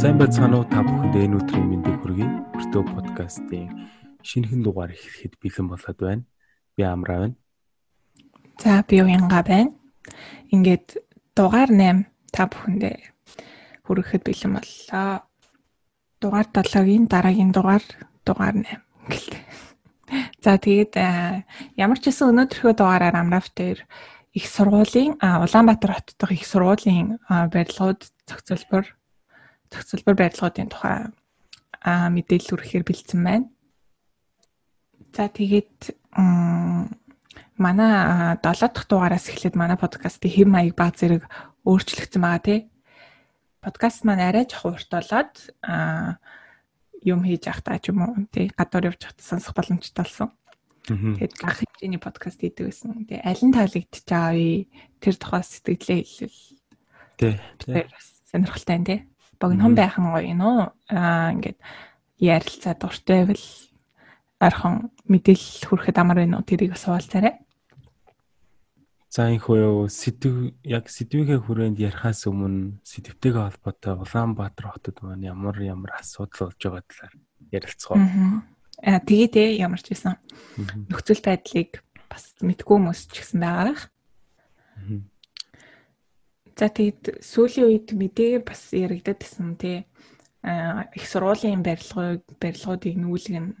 сайн байцгаана уу та бүхэнд энэ өдрийн мэндийг хүргэе. Өртөө подкастын шинэхэн дугаар ихэхэд бэлэн болоод байна. Би Амраа байна. За би Уянга байна. Ингээд дугаар 8 та бүхэндээ хүрэхэд бэлэн боллоо. Дугаар 7-гийн дараагийн дугаар дугаар 8 гэлээ. За тэгээд ямар ч гэсэн өнөөдрийнхөө дугаараар Амраф дээр их сургуулийн Улаанбаатар хот дахь их сургуулийн барилгууд зохицуулбар зохицуулбар барилгуудын тухай мэдээлэл өргөхөөр бэлдсэн байна. За тэгээд манай 7 дахь дугаараас эхлээд манай подкастын хэм маяг баг зэрэг өөрчлөгдсөн байгаа тий. Подкаст маань арай жоох урт болоод юм хийж явахдаа ч юм уу тий гадуур явж байхдаа сонсох боломжтой болсон. Тэгээд анх хэмжээний подкаст хийдэг байсан. Тэгээ аль нь таалагдчих байгаа вэ? Тэр тухай сэтгэлээ хэлвэл. Тий. Сонирхолтой юм тий. Богинохон байхан гоё нөө. Аа ингээд ярилцаа дуртай байвал ойрхон мэдээлэл хүрэхэд амар байна уу? Тэрийг бас хуваалцаарай. За энэ хөө сэдв яг сэдвийнхээ хүрээнд ярихаас өмнө сэдвтэйгээ холбоотой Улаанбаатар хотод маань ямар ямар асуудал болж байгаа талаар ярилцгаа. Аа тэгээ те ямар ч байсан нөхцөл байдлыг бас мэдгүй хүмүүс ч гэсэн байгаа байх. За тэгээд сүүлийн үед мэдээ бас яригдаад гэсэн те их сургуулийн барилгыг барилгуудыг нүүлгэн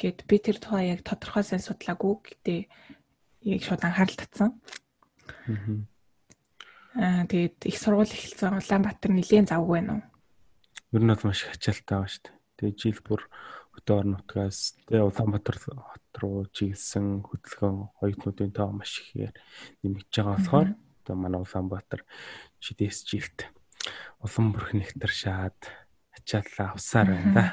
гэд би тэр тухай яг тодорхой сайн судлаагүй гэтээ яг шууд анхаарал татсан. Аа тэгээд их сургууль эхэлсэн Улаанбаатар нэлийн завгүй байна уу? Ер нь бол маш их ачаалттай байгаа шүү дээ. Тэгээд жил бүр хөдөө орон нутгаас тэгээ Улаанбаатар хот руу чиглэсэн хөдөлгөөн оюутнуудын тоо маш ихээр нэмэгдэж байгаа болохоор тэгээ манай Улаанбаатар шидэс жилт улам бүрх нэгтэр шаад ачааллаа авсаар байна.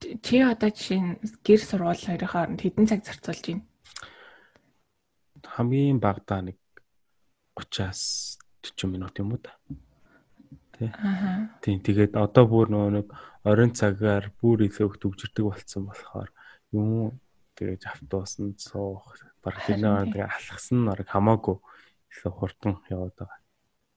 Чи одоо жишээ нь гэр сургууль хоёрын хооронд хэдэн цаг зарцуулж байна? Хамгийн багадаа нэг 30-аас 40 минут юм уу та. Тийм тэгээд одоо бүр нөгөө нэг оройн цагаар бүр илүү их төгжирдэг болцсон болохоор юм тэгээд автобусанд суух баг тэрнээ тэгээд алхсан нар хамаагүй илүү хурдан яваад байгаа.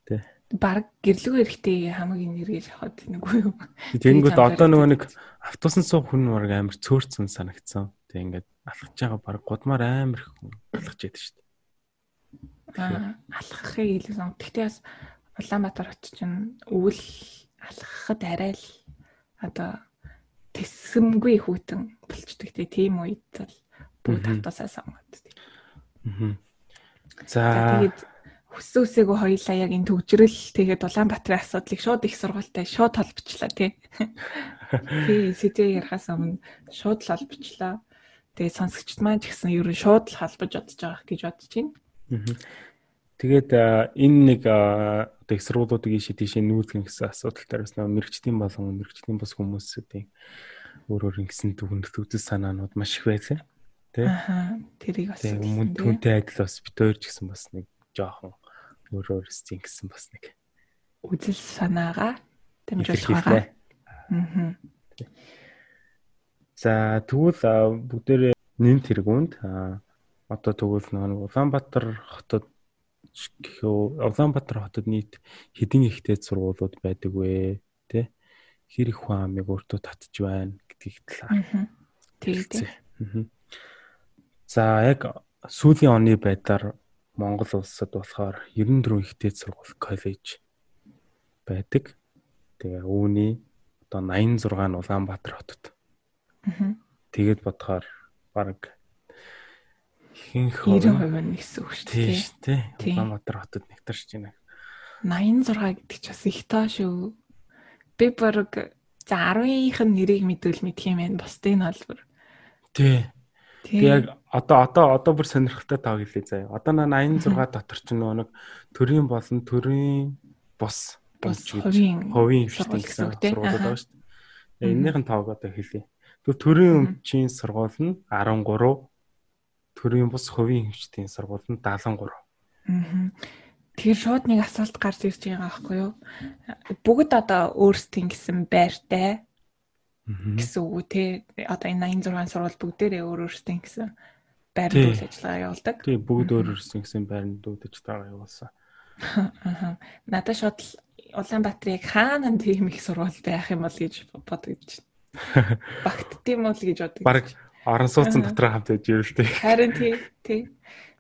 Тий. Бараг гэрлэгөө эрэхтэй хамаагийн нэргээж аваад нэг үү. Тэгэнгүүт одоо нөгөө нэг автобусанд суух хүн баг амар цөөрцөн санагдсан. Тэг ингээд алхаж байгаа баг гудмаар амар их алхаж яадаг шүү дээ. Аа алхахыг илүүсэн. Гэхдээ бас Улаанбаатар хот чинь өвөл алхахад арай л одоо тэсэмгүй хүүтэн болчдөг тийм үед бол бүгд автосаа сонгоод тийм. Аа. За тэгээд хүссэн үсээгөө хоёлаа яг энэ төгжрөл тэгээд Улаанбаатарын асуудлыг шууд их сургуультай шууд холбочлаа тий. Тий сэдвээ ярахаас өмнө шууд л холбочлаа. Тэгээд сонсогчд маань ч гэсэн ер нь шууд л холбож одож байгаа гэж бодож байна. Тэгээд энэ нэг одоо их сургуулиудыг ийшээ тийшээ нүүлгэн гэсэн асуудал дээр бас мэрэгчдийн болон мэрэгчдийн бас хүмүүсийн өөр өөр ингэсэн түгэнд үзэл санаанууд маш их байсан. Тэ? Аа. Тэрийг бас мөн түнтэй адил бас бит өөр ч гэсэн бас нэг жоохон өөр өөр стин гэсэн бас нэг үзэл санаагаа дамжуулах байгаа. Аа. За тэгвэл бүгдээрээ нэмт хэрэгүнд одоо тэгвэл нэг Улаанбаатар хотод гэхөө Улаанбаатар хотод нийт хэдэн ихтэй сургуулиуд байдаг вэ? Тэ? Хэр их хүн амыг өөртөө татж байна гэдгийг талаар. Тийм. За яг сүүлийн оны байдлаар Монгол улсад болохоор 94 ихтэй сургууль коллеж байдаг. Тэгээ үүний одоо 86 нь Улаанбаатар хотод. Аа. Тэгээд бодохоор баг ихэнх 90% нь гэсэн үг шүү дээ. Тийм тий. Улаанбаатар хотод нэгтарч байна. 86 гэдэг ч бас их тоо шүү. Би баг за 10-ийнх нь нэрийг мэдвэл мэдх юм байна. Бусдыг нь бол бүр. Тий. Тэг яг одоо одоо одоо бүр сонирхолтой таа гэлээ заяа. Одоо 86 дотор ч нэг төрийн болон төрийн бус болж хувийн хувийн хвшилтийн гэсэн сургуулиуд байгаа шүү дээ. Энийх нь тоог одоо хэлье. Тэгвэл төрийн өмчийн сургууль нь 13 төрийн бус хувийн хвшилтийн сургууль нь 73. Аа. Тэгэхээр шууд нэг асуулт гарч ирж байгаа байхгүй юу? Бүгд одоо өөрсдийн гэсэн байртай гэсэн үг те. Одоо энэ 86 сургууль бүгдээрээ өөр өөрсдийн гэсэн байранд үйл ажиллагаа явуулдаг. Тий, бүгд өөр өөрсдийн гэсэн байранд үйл ажиллагаа явуулсан. Аа. Надад шууд Улаанбаатар яг хаана тийм их сургууль байх юм бол гэж бодож байна. Багт тийм бол гэж бодож. Бараг орон сууцсан дотор хамт байж ивэл тээ. Харин тий, тий.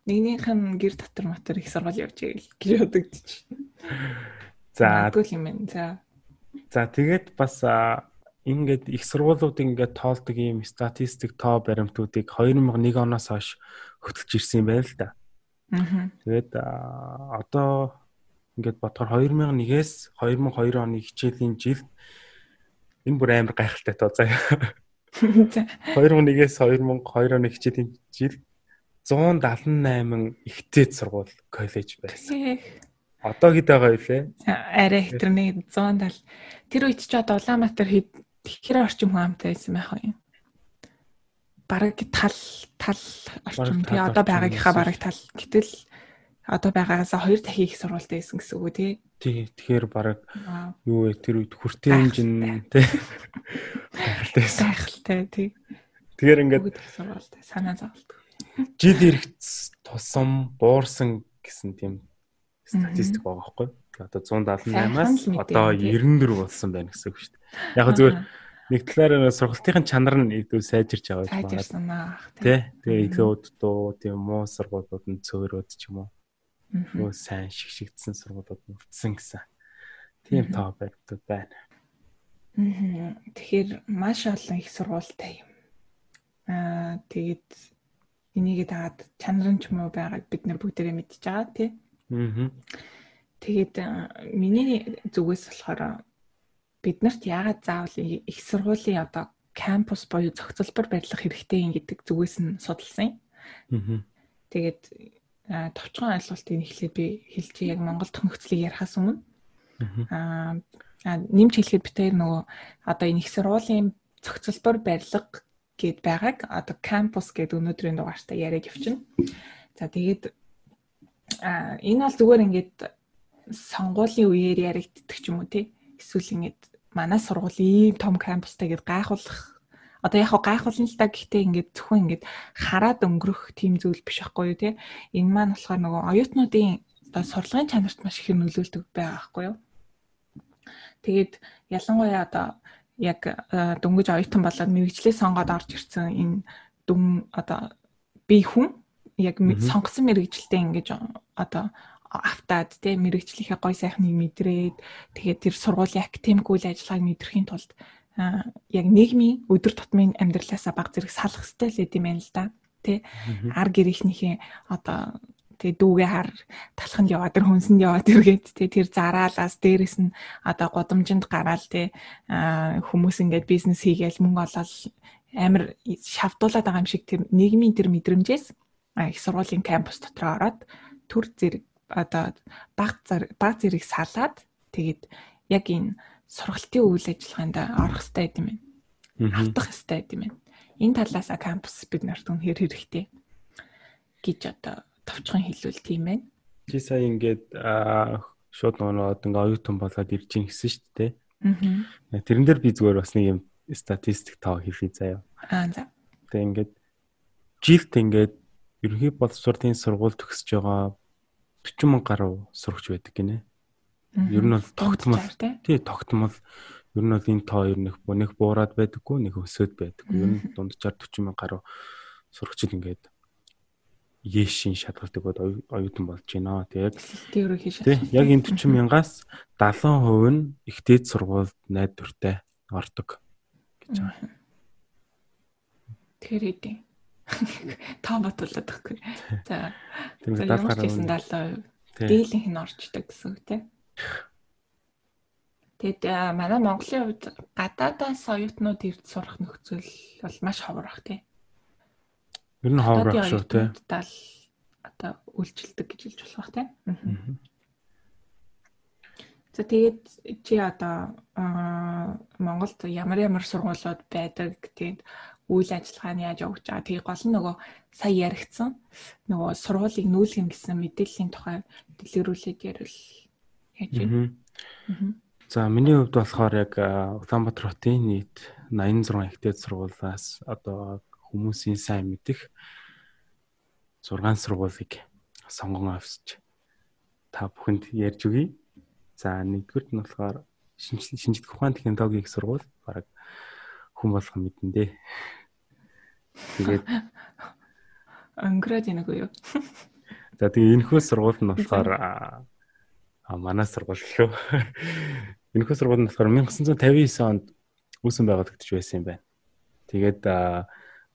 Нэгнийх нь гэр дотор мотор их сургууль явж ийл гэж бодогдож. За. Тэгвэл юм байна. За. За тэгээд бас ингээд их сургуулиуд ингээд тоолдог ийм статистик тоо баримтуудыг 2001 оноос хойш хөтлөж ирсэн юм байна л да. Аа. Тэгээд одоо ингээд бодохоор 2001-ээс 2002 оны хичээлийн жилд энэ бүр амар гайхалтай тоо заяа. 2001-ээс 2002 оны хичээлийн жилд 178 ихтэй сургууль коллеж байсан. Одоо хэд байгаа вэ? Арай хэтэрний 170. Тэр үед ч одоо Улаанбаатар хэд тэгэхээр орчим хүн амтай байсан байх юм. Бараг тал тал орчим тий одоо байгаагийнхаа бараг тал. Гэтэл одоо байгаагаас хоёр дахин их сургуультай байсан гэсэн үг тий. Тий тэгэхээр бараг юу вэ тэр үед хүртээ хэмжин тий. Гайхалтай. Гайхалтай тий. Тэгэхээр ингээд сургуультай санаа зовлт жил ирэхц тусам буурсан гэсэн тийм статистик байгаа байхгүй. Одоо 178-аас одоо 94 болсон байна гэсэн үг шүү дээ. Яг зүгээр нэг талаараа сургалтын чанар нь илүү сайжирч байгаа юм байна. Сайжирсан аа. Тэ. Тэгээ илүүд дуу тийм муу сургуулиуд нь цөөрөөд ч юм уу. Нөө сайн шигшигдсэн сургуулиуд нь үлдсэн гэсэн. Тийм тоо баригдууд байна. Тэгэхээр маш олон их сургуультай юм. Аа тэгээд энийгээ дагаад чанар нь ч юм уу байгааг бид нар бүгдээрээ мэдж байгаа тий. Аа. Тэгээд миний зүгээс болохоор бид нарт яагаад заавал их сургуулийн одоо кампус боيو зохицолбор барилах хэрэгтэй юм гэдэг зүгээс нь судалсан юм. Аа. Тэгээд товчхон ойлголтыг эхлээд би хэлчих яг Монгол төхнөхцөлийг ярихаас өмнө аа нэмж хэлэхэд би тэр нөгөө одоо энэ их сургуулийн зохицолбор барилга гээд байгааг одоо кампус гэдэг өнөөдрийн дугаартаа яриад явчихна. За тэгээд а энэ бол зүгээр ингээд сонгуулийн үеэр яригддаг ч юм уу тий. Эсвэл ингээд манай сургууль ийм том кампустай гэд гайхуулах одоо яг гайхуулна л та гэхдээ ингээд зөвхөн ингээд хараад өнгөрөх тийм зүйл биш байхгүй юу тий. Энэ маань болохоор нөгөө оюутнуудын одоо сурлагын чанарт маш их нөлөөлдөг байгаа байхгүй юу. Тэгээд ялангуяа одоо яг э, дөнгөж оюутан болоод мэрэгчлээ сонгоод орж ирсэн энэ дүн одоо би хүн яг сонгосон мэрэгчлээ ингэж одоо автаад те мэрэгчлийнхээ гой сайхныг мэдрээд тэгээд тэр сургуулийн академик үйл ажиллагааг мэдрэхийн тулд яг нийгмийн өдөр тутмын амьдралаасаа баг зэрэг салах хэрэгтэй л гэдэм байнал да тий. Ар гэрийнхнийхээ одоо тэгээ дүүгээ хар талханд яваад тэр хүнсэнд яваад иргээд тэгээ тэр зараалаас дээрэс нь одоо годомжинд гараал тэ хүмүүс ингээд бизнес хийгээл мөнгө олоод амар шавдуулаад байгаа юм шиг тэр нийгмийн тэр мэдрэмжээс их сургуулийн кампус дотор ороод төр зэрэг одоо баг баг зэрэг салаад тэгээд яг энэ сургалтын үйл ажиллагаанд орох хэрэгтэй юм байна. Автах хэрэгтэй юм байна. Энэ талаасаа кампус бид нарт үнэхээр хэрэгтэй гэж одоо товчхон хэлвэл тийм байна. Чи сая ингээд шууд ноноод ингээ оюутан болоод ирж ин гэсэн шүү дээ. Аа. Тэрэн дээр би зүгээр бас нэг юм статистик тоо хэлье заяа. Аа за. Тэгээ ингээд жилд ингээд ерөнхий боловсролын сургууль төгсөж байгаа 40 мянга гаруй сурагч байдаг гинэ. Ер нь бол тогтмол тий тогтмол ер нь бол энэ тоо ер нь нэг буураад байдаггүй нэг өсөд байдаггүй. Ер нь дунджаар 40 мянга гаруй сурагчид ингээд Ешийн шалгалдаг бод оюутан болж байна. Тэгээд. Яг энэ 40 мянгаас 70% нь их дээд сургуульд найдвартай ордог гэж байгаа. Тэр хэдий. Та батуулаад байхгүй. За. Ч гэсэн 70% дийлэнх нь орчдөг гэсэн үг тийм. Тэгэд манай Монголын хувьд гадаадаас оюутнууд ирд сурах нөхцөл бол маш ховор бах тийм. Ер нь ховрох шүү тий. Дал одоо үйлчлдэг гэж хэлж болох бах тий. За тэгээд чи одоо Монголд ямар ямар сургуулиуд байдаг тэгээд үйл ажиллагааны яаж явагдаж байгаа. Тэгээ гол нь нөгөө сая яригдсан нөгөө сургуулийг нүүлгэн гэсэн мэдээллийн тухай дэлгэрүүлээд ярил яаж вэ? За миний хувьд болохоор яг Улаанбаатар хотын нийт 86 ихтэй сургуулиас одоо хүмүүсийн сайн мэдих 6 сургуулийг сонгон авсч та бүхэнд ярьж өгье. За нэгдүгürt нь болохоор шинжлэх ухаан технологийн сургууль баг хүн болгон мэдэн дээ. Тэгээд өнгөрөөд ийнэг үү? За тэгээ энэхүү сургууль нь болохоор манай сургууль лөө. Энэхүү сургууль нь болохоор 1959 онд үүсэн байгуулагдаж байсан юм байна. Тэгээд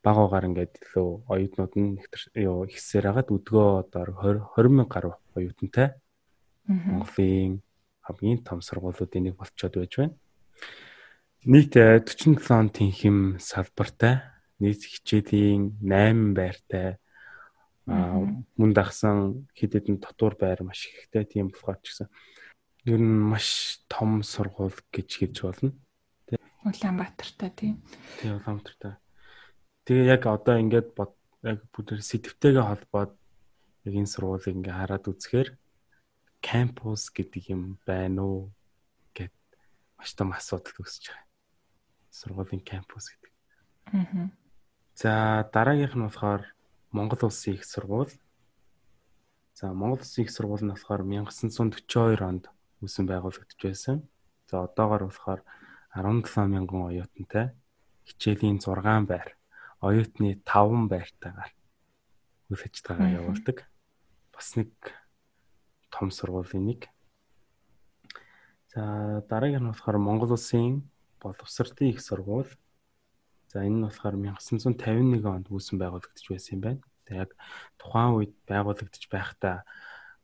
баг угаар ингээд илүү оюутнууд нь юу ихсээр хагаад өдгөө одоо 20 20 мянга гаруй оюутантай Монголын хамгийн том сургуулиудын нэг болцоод байж байна. Нийт 47 он тэнхим салбартай нийт хичээлийн 8 байртай мөн дагсан хэд хэдэн дотуур байр маш ихтэй тийм болохоор ч гэсэн ер нь маш том сургууль гэж хэлж болно. Улаанбаатартай тийм. Тий Улаанбаатартай. Тэгээ яг одоо ингээд яг бүгд сэтвтэйгээ холбоод яг энэ сургуулийг ингээ хараад үзэхээр кампус гэдэг юм байна уу гэд маш том асуудал үүсэж байгаа. Сургуулийн кампус гэдэг. Аа. За дараагийнх нь болохоор Монгол Улсын их сургууль. За Монгол Улсын их сургууль нь болохоор 1942 онд үүсэн байгуулагдж байсан. За одоогоор болохоор 17 мянган оюутантай хичээлийн 6 байр, оюутны 5 байртайгаар үйл ажиллагаа явуулдаг. Бас нэг том сургуулийн нэг. За дараагийн нь болохоор Монгол Улсын боловсролын их сургууль. За энэ нь болохоор 1951 онд үүсэн байгуулагдаж байсан юм байна. Тэг яг тухайн үед байгуулагдаж байхдаа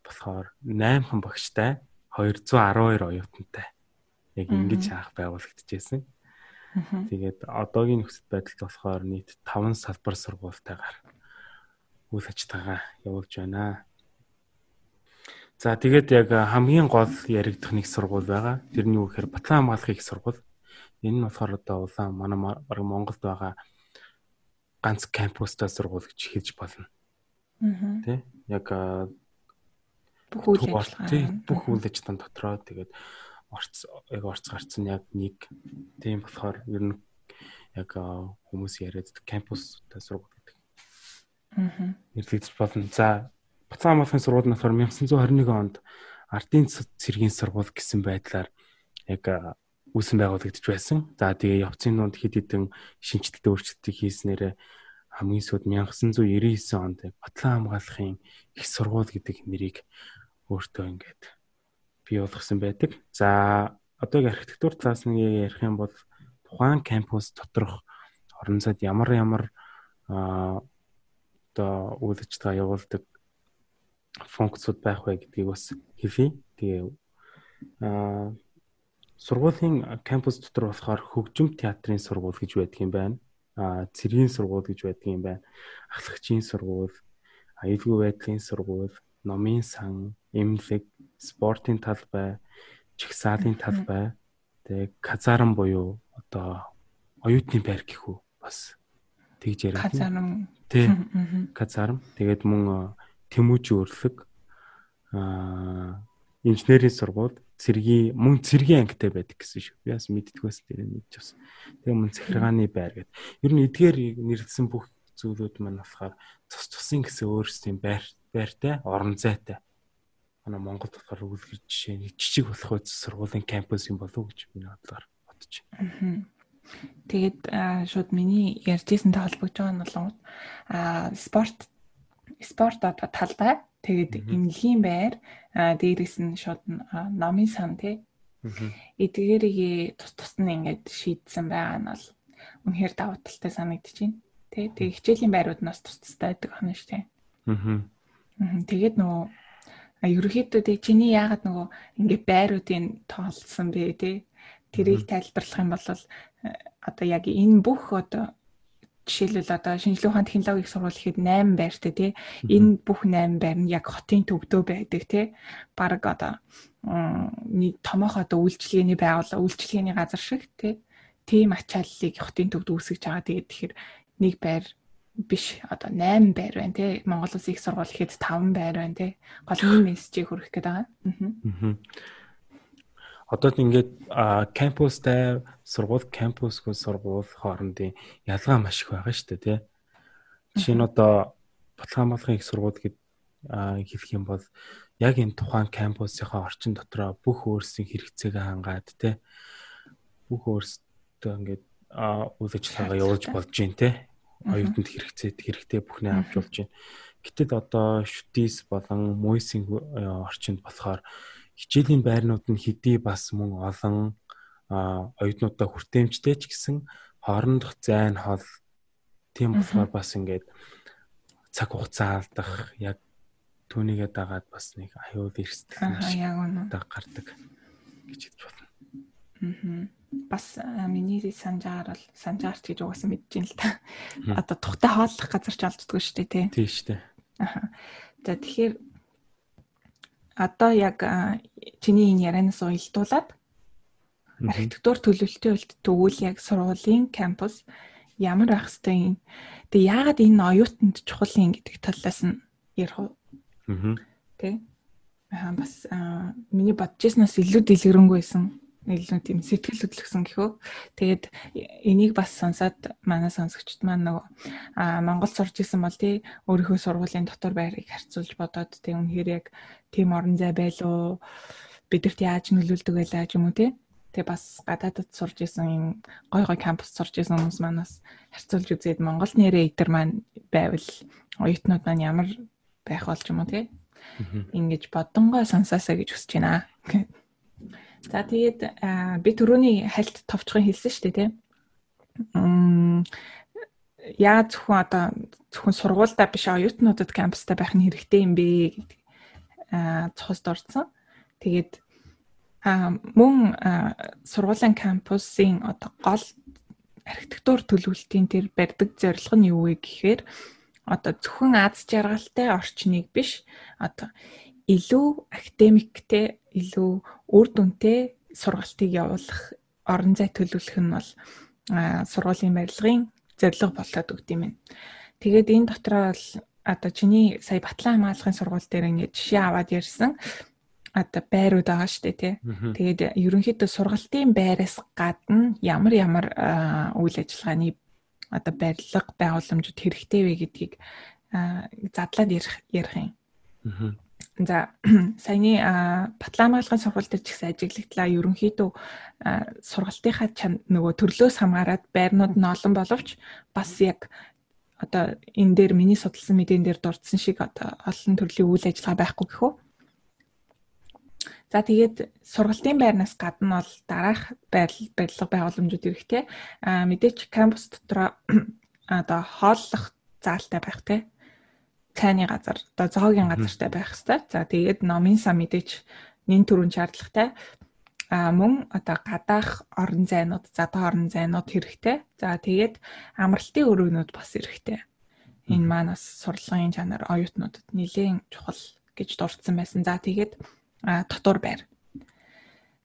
болохоор 8хан багштай 212 оюутантай яг ингэж анх байгуулагдаж байсан. Тэгээд одоогийн нөхцөл байдалд болохоор нийт 5 салбар сургуультайгаар үйл ажиллагаа явуулж байна. За тэгээд яг хамгийн гол яригдах нэг сургууль байгаа. Тэр нь юу гэхээр Батлан хамгаалахын их сургууль. Энэ нь болохоор одоо улаан манай баг Монголд байгаа ганц кампустай сургууль гэж хэлж болно. Аа. Тэ? Яг бүх үйл ажиллагаа бүх үйл ажиллагаан дотроо тэгээд орц яг орц гарцсан яг нэг тийм болохоор ер нь яг хүмүүс яриад кампустай сургууль гэдэг. Аа. Нэрлэгдэж болно. За Батлан хамгаалахын сургууль нь болохоор 1921 онд ардын цэргийн сургууль гэсэн байдлаар яг үүсэн байгуулагдж байсан. За тэгээ явцын донд хэд хэдэн шинжилттэй өөрчлөлтийг хийснээр хамгийн сүүл 1999 онд Батлан хамгаалахын их сургууль гэдэг нэрийг өөртөө ингээд бий болгосон байдаг. За одоогийн архитектур талаас нь ярих юм бол тухайн кампус доторх орон зайд ямар ямар одоо үйл ажиллагаа явуулдаг функцуд байх вэ гэдгийг бас хэлье. Тэгээ аа сургуулийн кампус дотор болохоор хөгжим театрын сургууль гэж байдаг юм байна. А цэргийн сургууль гэж байдаг юм байна. Ахлагчийн сургууль, аюулгүй байдлын сургууль, номын сан, эмнэлэг, спортын талбай, чигсаалын талбай, тэгээ казарм буюу одоо оюутны байр гэх үү бас тэгж яриад. Казарм. Тэ. Казарм. Тэгээд мөн тэмүүжи өрлөг аа инженерийн сургууль цэргийн мөн цэргийн ангитай байдаг гэсэн шүү. Би бас мэддгээс тэр мэдж бас. Тэгээ мөн захиргааны байр гэдэг. Ер нь эдгээр нэрлсэн бүх зүйлүүд маань болохоор цус цусын гэсэн өөрсдийн байр байртай, орон зайтай. Манай Монголд болохоор үлгэр жишээ нэг жижиг болох үс сургуулийн кампус юм болов уу гэж миний бодлоор бодож байна. Тэгээд шууд миний ярьжсэнтэй холбогдож байгаа нь бол спорт спорт одоо талбай Тэгээд эмнэлгийн байр дээрээс нь шууд номын сан тий. Эдгээрийг тус тус нь ингээд шийдсэн байгаа нь бол үнэхээр давуу талтай санагдаж байна. Тий. Тэгээ хичээлийн байрууд нь бас тус тустай байдаг хонь шүү тий. Аа. Тэгээд нөгөө ерөөхдөө тий чиний яагаад нөгөө ингээд байруудын тоолсон бэ тий. Тэрийг тайлбарлах юм бол одоо яг энэ бүх одоо жишээлбэл одоо шинжилгээ ухаан технологийн сургууль гэхэд 8 байртай тий. Энэ бүх 8 байр нь яг хотын төвдөө байдаг тий. Бараг одоо нэг томоох одоо үйлчлэгээний байгуул үйлчлэгээний газар шиг тий. Тийм ачааллыг хотын төвд үүсгэж байгаа. Тэгээд тэгэхээр нэг байр биш одоо 8 байр байна тий. Монгол Улсын их сургууль гэхэд 5 байр байна тий. Голны мессежийг хүргэх гээд байгаа. Аа одоо ингээд кампустай сургууль кампусгүй сургууль хоорондын ялгаа маш их байгаа шүү дээ тий. Жишээ нь одоо Батлан хамгаалахын их сургууль гэд хэлэх юм бол яг энэ тухайн кампусынхаа орчин дотроо бүх өөрсдийн хэрэгцээгээ хангаад те бүх өөрсдөө ингээд үйл ажиллагаагаа явуулж болж байна те оюутанд хэрэгцээд хэрэгтэй бүхнээ авч болж байна. Гэтэл одоо шүтис болон мойсинг орчинд болохоор хичээлийн байрнууд нь хэдий бас мөн олон оюутнуудаа хүртээмжтэй ч гэсэн хоорондох зайн хол тийм болохоор бас ингээд цаг хугацаа алдах яг түүнийгээ дагаад бас нэг аюул эрсдэл үнэ гардаг гэж хэлж болно. Аа. Бас миний санджаар бол санжаарч гэж угаасаа мэдэж ин л та. Одоо тухтай хооллох газар ч олддгүй шүү дээ тий. Тийм шүү дээ. Аа. За тэгэхээр одоо яг чиний энэ ярианаас уялдуулаад архитектур төлөвлөлтийн үлд тэгвэл яг сургуулийн кампус ямар байх хэвтэй юм. Тэгээ яагаад энэ оюутанд чухал юм гэдэг талаас нь ярих уу? Аа. Тэ. Аа бас миний бодчихснаас илүү дэлгэрэнгүй байсан. Илүү тийм сэтгэл хөдлөсөн гэхөө. Тэгээд энийг бас сонсоод манай сонсогчд маань нөгөө аа Монгол сурж исэн бол тий өөрийнхөө сургуулийн дотор байрыг харьцуулж бодоод тий үнэхээр яг тийм орон зай байлуу бидэрт яаж нөлөөлдөг байлаа ч юм уу тий Тэгээ бас гадаадд сурж исэн юм гой гой кампус сурж исэн хүмүүс манаас харьцуулж үзээд Монгол нэрээ идэр маань байвал оюутнууд маань ямар байх болж юм уу тий? Ингиж бодонгой сонсоосаа гэж хүсэж байна. За тэгээд би түрүүний хальт товчхон хэлсэн шүү дээ тий. Яа зөвхөн одоо зөвхөн сургуультай биш оюутнуудад кампустай байх нь хэрэгтэй юм бэ гэдэг аа цохост орсон. Тэгээд мөн сургуулийн кампусын одоо гол архитектур төлөвлөлтийн тэр барьдаг зорилго нь юу вэ гэхээр одоо зөвхөн аз жаргалтай орчныг биш одоо илүү академиктэй илүү үр дүнтэй сургалтыг явуулах орон зай төлөвлөх нь бол сургуулийн барилгын зорилго болоод өгд юм байна. Тэгээд энэ дотроо бол одоо чиний сая Батлан хамгаалахын сургууль дээр ингээд жишээ аваад ярьсан одоо байрууд байгаа шүү дээ тий. Тэгээд ерөнхийдөө сургалтын байраас гадна ямар ямар үйл ажиллагааны одоо барилга байгууламжууд хэрэгтэй вэ гэдгийг задлаад ярих ярих юм. За саяны Батлан хамгаалгын сургууль дээр ч гэсэн ажиглагдлаа ерөнхийдөө сургалтынхаа нөгөө төрлөөс хамаарат байрнууд нь олон боловч бас яг одоо энэ дээр миний судалсан мэдэн дээр дурдсан шиг одоо олон төрлийн үйл ажиллагаа байхгүй гэхүү. За тэгээд сургалтын байрнаас гадна бол дараах байрлал барилга байгууламжууд хэрэгтэй. Аа мэдээч кампус дотор одоо хооллох заалтай байх те. Цайны газар, одоо зоогийн газартай байх хэвээр. За тэгээд номын сан мэдээч нэн төрүн шаардлагатай. Мөн одоо гадаах орон зайнууд, задаа орон зайнууд хэрэгтэй. За тэгээд амралтын өрөөнүүд бас хэрэгтэй. Энэ маань бас сурлагын чанар оюутнуудад нэлээд чухал гэж дурдсан байсан. За тэгээд дотор байр.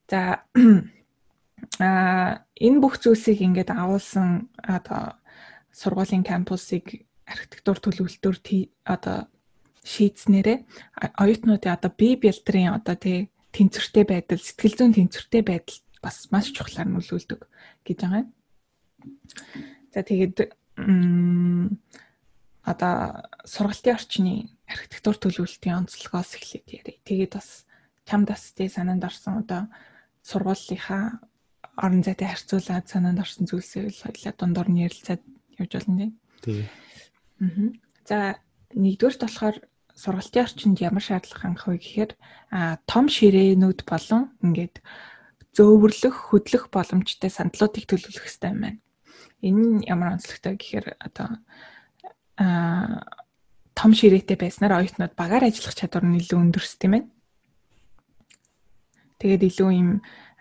За а энэ бүх зүйлсийг ингээд агуулсан одоо сургуулийн кампусыг архитектур төлөвлөлтөөр одоо шийдснээрээ оюутнуудын одоо бие бэлтрийн одоо тий тэнцвэртэй байдал сэтгэл зүйн тэнцвэртэй байдал бас маш чухлаар нөлөөлдөг гэж байгаа юм. За тэгээд одоо сургалтын орчны архитектур төлөвлөлтийн онцлогоос эхлээд ярив. Тэгээд бас чамд бас тий санаанд орсон одоо сургуулийнхаа орон зайтай харьцуулаад санаанд орсон зүйлсээ хоёлаа дундуур нь ярилцаад явж болно тий. Аа. За нэгдүгээрт болохоор сургалтын орчинд ямар шаардлага хангах вэ гэхээр том ширээнүүд болон ингээд зөөвөрлөх, хөдлөх боломжтой сандлуудыг төлөвлөх хэрэгтэй юм байна. Энэ нь ямар онцлогтой гэхээр одоо а том ширээтэй байснаар оюутнууд багаар ажиллах чадвар нь илүү өндөрс тийм ээ. Тэгээд илүү юм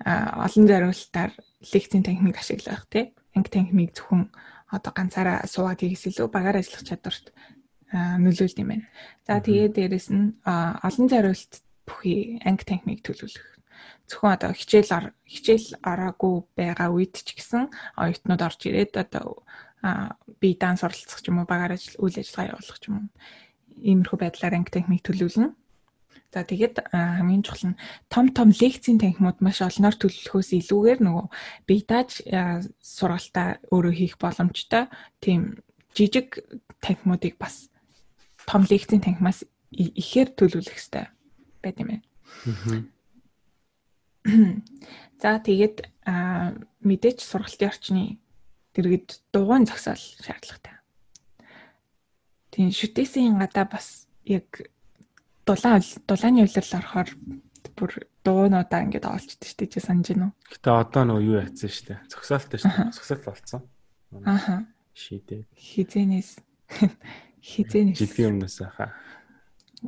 олон зориулалтаар лекцийн техник ашиглах тий. Анги техник зөвхөн одоо ганцаараа суугаад хийхээс илүү багаар ажиллах чадварт нөлөөлд юм байна. За тэгээд дээрэс нь олон зориулалт бүхий анги техник төлөвлөх. Зөвхөн одоо хичээл хичээл ороогүй байгаа үед ч гэсэн оюутнууд орж ирээд одоо би данс оролцох ч юм уу багаар ажил үйл ажиллагаа явуулах ч юм уу иймэрхүү байдлаар анги техник төлөвлөнө. За тэгээд хамгийн чухал нь том том лекцийн танхимууд маш олноор төлөвлөхөөс илүүгээр нөгөө бие дааж сургалтаа өөрөө хийх боломжтой тийм жижиг танхимуудыг бас том лекцийн танхимаас ихээр төлөвлөх хэрэгтэй байт юм байна. За тэгээд мэдээч сургалтын орчны дэргэд дугуйн зогсоол шаардлагатай. Тийм шүтээсийн гадаа бас яг дулаан дулааны үйлрэл орохоор бүр дуунуудаа ингээд оолчдээ дээ чи санаж байна уу? Гэтэ одоо нөгөө юу яатсан шүү дээ. Зогсоолтой дээ. Зогсоол болсон. Ааха. Шийдээ. Хизэнээс хизэнээс. Жилгийн өмнөөс хаа.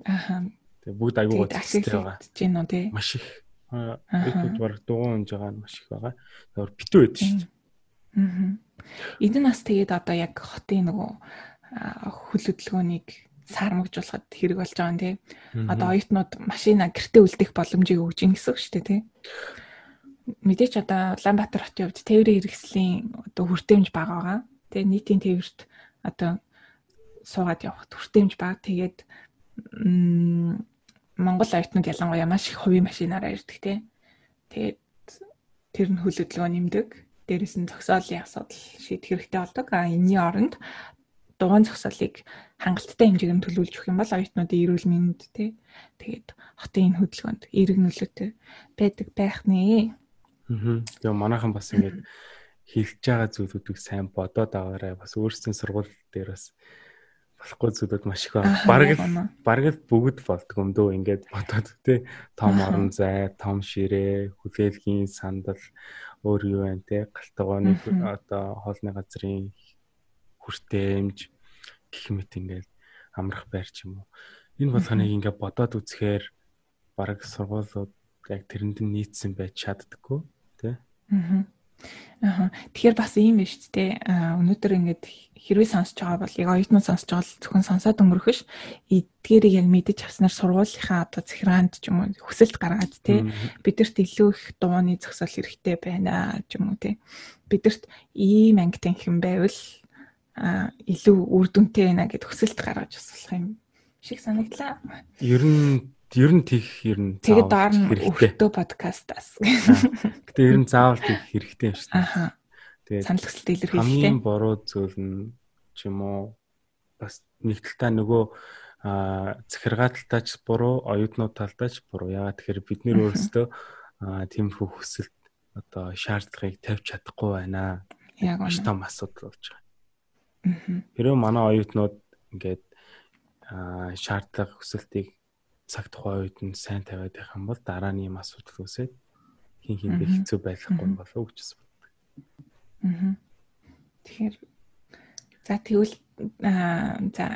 Ааха. Тэгээ бүгд аягүй гоцтой байгаа. Жин үү тий. Маш их. Бид баг дугуун унж байгаа нь маш их байгаа. Тэгэхээр битүү байд шүү дээ. Аа. Энэ нас тэгээд одоо яг хотын нөгөө хөл хөдөлгөөнийг сармагжуулахад хэрэг болж байгаа юм тий. Одоо оюутнууд машина гэртээ үлдэх боломжийг өгж ин гэсэн үг шүү дээ тий. Мэдээч одоо Улаанбаатар хотын хувьд тээврийн хэрэгслийн одоо хүртээмж бага байгаа. Тэгээ нийтийн тээвэрт одоо суугаад явахд хүртээмж бага. Тэгээд Монгол оюутнууд ялангуяа маш их хувийн машинаараа ирдэг тий. Тэгээд тэр нь хөл хөдөлгөөн нэмдэг дээрээс нь зогсоолын асуудал шийдэх хэрэгтэй болдог. А энэний оронд дугаан зогсоолыг хангалттай хэмжээгээр төлөвлөж өгөх юм бол оюутнуудын эрүүл мэнд тий тэгээд хотын энэ хөдөлгөөнд эерэг нөлөөтэй байдаг байх нэ. Аа. Тэгээ манайхан бас ингэж хэлж байгаа зүйлүүдийг сайн бодоод аваарай. Бас өөрсдийн сургууль дээр бас болохгүй зүйлүүд маш их байна. Бараг бараг л бүгд болдгоо юм дөө ингээд бодоод тий том орон зай, том ширээ, хүлээлгийн сандал өөр юу байна те галтгооны одоо хоолны газрын хүртээмж гэх мэт ингээд амрах байр ч юм уу. Энэ болгоныг ингээд бодоод үзэхээр бараг сургуулиуд яг тэрэнд нь нийцсэн байж чаддаггүй тий. Аа. Аа. Тэгэхээр бас ийм биш ч тий. Өнөөдөр ингээд хэрвээ сонсож байгаа бол яг оюутнууд сонсож байгаа бол зөвхөн сонсоод өнгөрөх ш. Эдгээрийг яг мэдэж авснаар сургуулийнхаа одоо захиргаанд ч юм уу хүсэлт гаргаад тий. Бидэрт илүү их дууны зохисол хэрэгтэй байна ч юм уу тий. Бидэрт ийм анги танхим байвал илүү үр дүнтэй байна гэд хүсэлт гаргаж бас болох юм шиг санагдлаа. Ер нь ер нь тийх ер нь тэгээд доор нь өртөө подкастаас. Гэтэ ер нь заавал тийх хэрэгтэй юм дээ. Аха. Тэгээд санал хүсэлт илэрхийлэх. Хамгийн буруу зүйл нь ч юм уу бас нэг талтаа нөгөө а захиргаа талтаач буруу, оюутнууд талтаач буруу. Яагаад тэгэхээр бид нэр өөрсдөө тиймэрхүү хүсэлт одоо шаардлагыг тавьж чадахгүй байна. Яг маш том асуудал болж байгаа. Хэрэв манай оюутнууд ингээд шаардлага хүсэлтийг цаг тухайн үед нь сайн тавиад байх юм бол дараа нь ийм асуудал үүсээд хин хиндээ хэцүү байхгүй болов гэж боддог. Аа. Тэгэхээр за тэгвэл за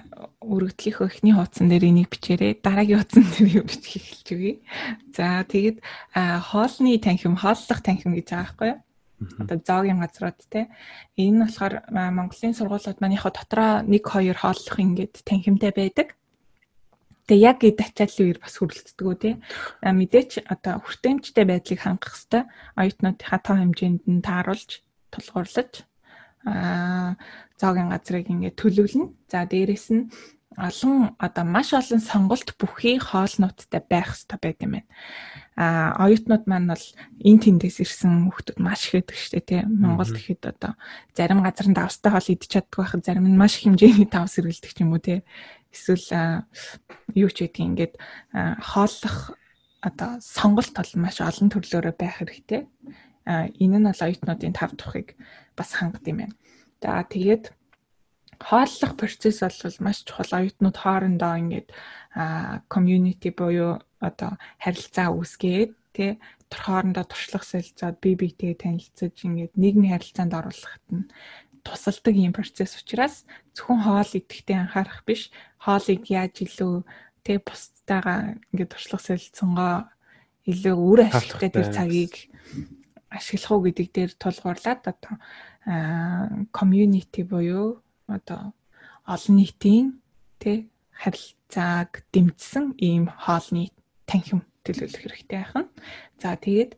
өргөдлийнхөө эхний хуудсан дээр энийг бичээрэй. Дараагийн хуудсан дээр юу бичих эхэлж үгэй. За тэгэд хоолны танхим, хооллох танхим гэж байгаа байхгүй юу? одоо зоогийн газрууд те энэ нь болохоор Монголын сургуулиуд манийхаа дотроо 1 2 хооллох ингээд танхимтай байдаг. Тэгээ яг эд ачааллын үеэр бас хөрөлддөг үү те. Мэдээч одоо хүртээмжтэй байдлыг хангах хэрэгтэй. Оюутнуудынхаа тоо хэмжээнд нь тааруулж тулгуурлаж аа зоогийн газрыг ингээд төлөвлөнө. За дээрэс нь олон одоо маш олон сонголт бүхий хоолнуудтай байх хэрэгтэй байт юм байна. А оюутнууд маань бол эн тэндээс ирсэн хүмүүс маш их байдаг шүү дээ тий. Монголд ихэд одоо зарим газар давстай хоол идчих чаддаг байхад зарим нь маш хэмжээний тавс сэргэлдэг ч юм уу тий. Эсвэл юу ч гэдгийг ингээд хооллох одоо сонголт бол маш олон төрлөөрөө байх хэрэгтэй. А энэ нь бол оюутнуудын тав тухыг бас хангад юм байна. За тэгээд хооллох процесс бол маш чухал оюутнууд хоорондоо ингээд community буюу одоо харилцаа үүсгээд тий хоорондоо туршлага солилцоод бие биетэй танилцаж ингээд нийгмийн харилцаанд оруулахад нь тусалдаг юм процесс учраас зөвхөн хоол идэхтэй анхаарах биш хоолыг яаж илүү тий бусдаагаа ингээд туршлага солилцсонгоо илүү үр ашигтай тэр цагийг ашиглах уу гэдэг дээр тулгуурлаад одоо community буюу одоо олон нийтийн тэ харилцааг дэмжсэн ийм хоолны танхим төлөвлөх хэрэгтэй байна. За тэгээд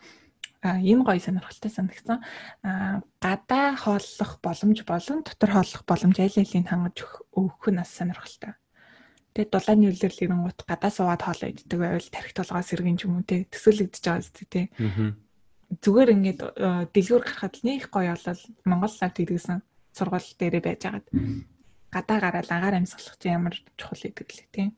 энэ гоё сонирхолтой санагдсан. Гадаа хооллох боломж болон дотор хооллох боломж аль алийг хангаж өгөх нь бас сонирхолтой. Тэгээд дулааны үлрэл ирэнгуут гадаа суугаад хоолоо иддэг байвал тарих толгоос сэргэн ч юм уу те төсөөлөгдөж байгаа зү те. Зүгээр ингээд дэлгүүр гарахад нэг гоё болол Монгол лав тэгдэгсэн сургууль дээрээ байж хагаад гадаа гараад агаар амьсгалах чинь ямар чухал гэдэг лээ тийм.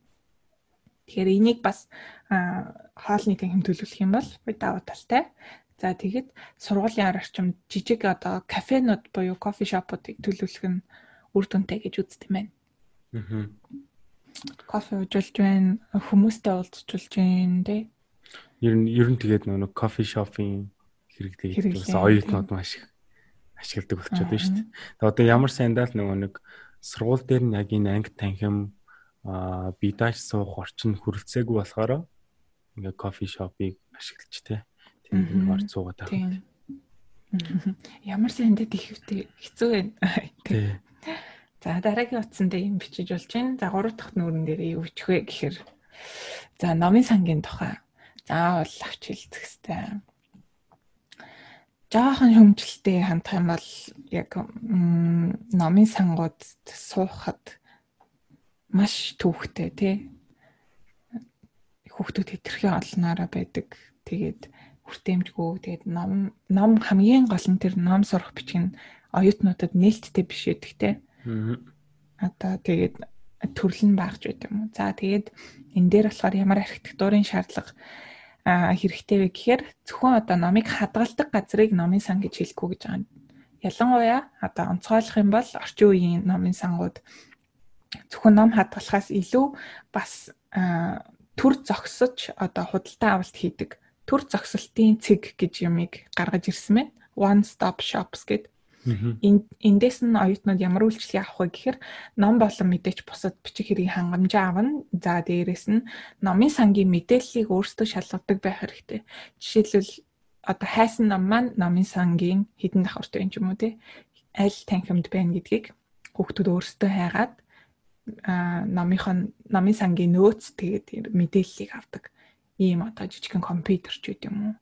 Тэгэхээр энийг бас хоолны танхим төлөвлөх юм бол давуу талтай. За тэгэд сургуулийн орчимд жижиг одоо кафенууд буюу кофе шопуудыг төлөвлөх нь үр дүнтэй гэж үздэг юм байна. Аа. Кофе ууж байна, хүмүүстэй уулзчулж байна тий. Ер нь ер нь тэгээд нөгөө кофе шопын хэрэгтэй бас оюутнууд маш их ашигладаг болчиход байна шүү дээ. Тэгээд одоо ямар сайндаа л нөгөө нэг сургууль дээр нь яг энэ анги танхим а бидаач суух орчин хүрэлцээгүй болохоор ингээ кофе шопыг ашиглаж те. Тэнд нэг орц суугаад байгаа. Ямар сайндаа тийхвтэй хэцүү байна. Тий. За дараагийн утсан дээр юм бичиж болж байна. За 3 дахь нүүрэн дээр юу бичих вэ гэхээр за номын сангийн тухай заавал авч хэлцэх хэрэгтэй жаахан хөмжөлтэй хандах юм бол яг номын сангууд суухад маш төвхтэй тий хүүхдүүд хэтэрхий олноор байдаг. Тэгээд хүртээмжгүй тэгээд ном ном хамгийн гол нь тэр ном сурах бичих нь оюутнуудад нээлттэй биш те. Одоо тэгээд төрөл нь багж байт юм уу. За тэгээд энэ дээр болохоор ямар архитектурын шаардлага хэрэгтэй вэ гэхээр зөвхөн одоо номыг хадгалдаг газрыг номын сан гэж хэлэхгүй гэж байгаа. Ялангуяа одоо онцгойлох юм бол орчин үеийн номын сангууд зөвхөн ном хадгалахаас илүү бас төр зогсож одоо худалдаа авалт хийдэг төр зогсолтын цэг гэж юмыг гаргаж ирсэн байна. One stop shops гэдэг Эндээс нь оюутнууд ямар үйлчлэгийг авах вэ гэхээр ном болон мэдээч бусад бичих хэрэг хангамжаа авна. За дээрэс нь номын сангийн мэдээллийг өөрсдөө шалгадаг байх хэрэгтэй. Жишээлбэл одоо хайсан ном маань номын сангийн хідэн давхартай юм ч юм уу те аль танхимд байна гэдгийг хүүхдүүд өөрсдөө хайгаад а номынхон номын сангийн нөөц тэгээд мэдээллийг авдаг ийм одоо жижигхэн компьютер ч үт юм уу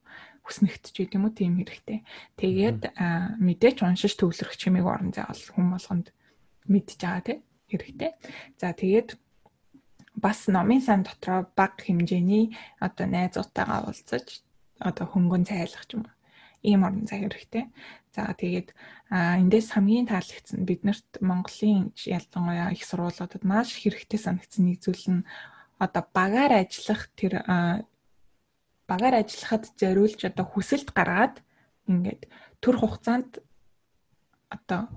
хүснэгтч гэдэг юм уу тийм хэрэгтэй. Тэгээд мэдээч уншиж төвлөрөх чимээг орон зай бол хүм болгонд мэдж байгаа тий хэрэгтэй. За тэгээд бас номын сан дотроо баг хэмжээний одоо найзуудтайгаа уулзаж одоо хөнгөн цайлах юм. Ийм орон зай хэрэгтэй. За тэгээд эндээс хамгийн таалагдсан биднэрт Монголын ялангуяа их сургуулиудад маш хэрэгтэй санагдсан нэг зүйл нь одоо багаар ажиллах тэр багаар ажиллахад зориулж одоо хүсэлт гаргаад ингээд төр хугацаанд одоо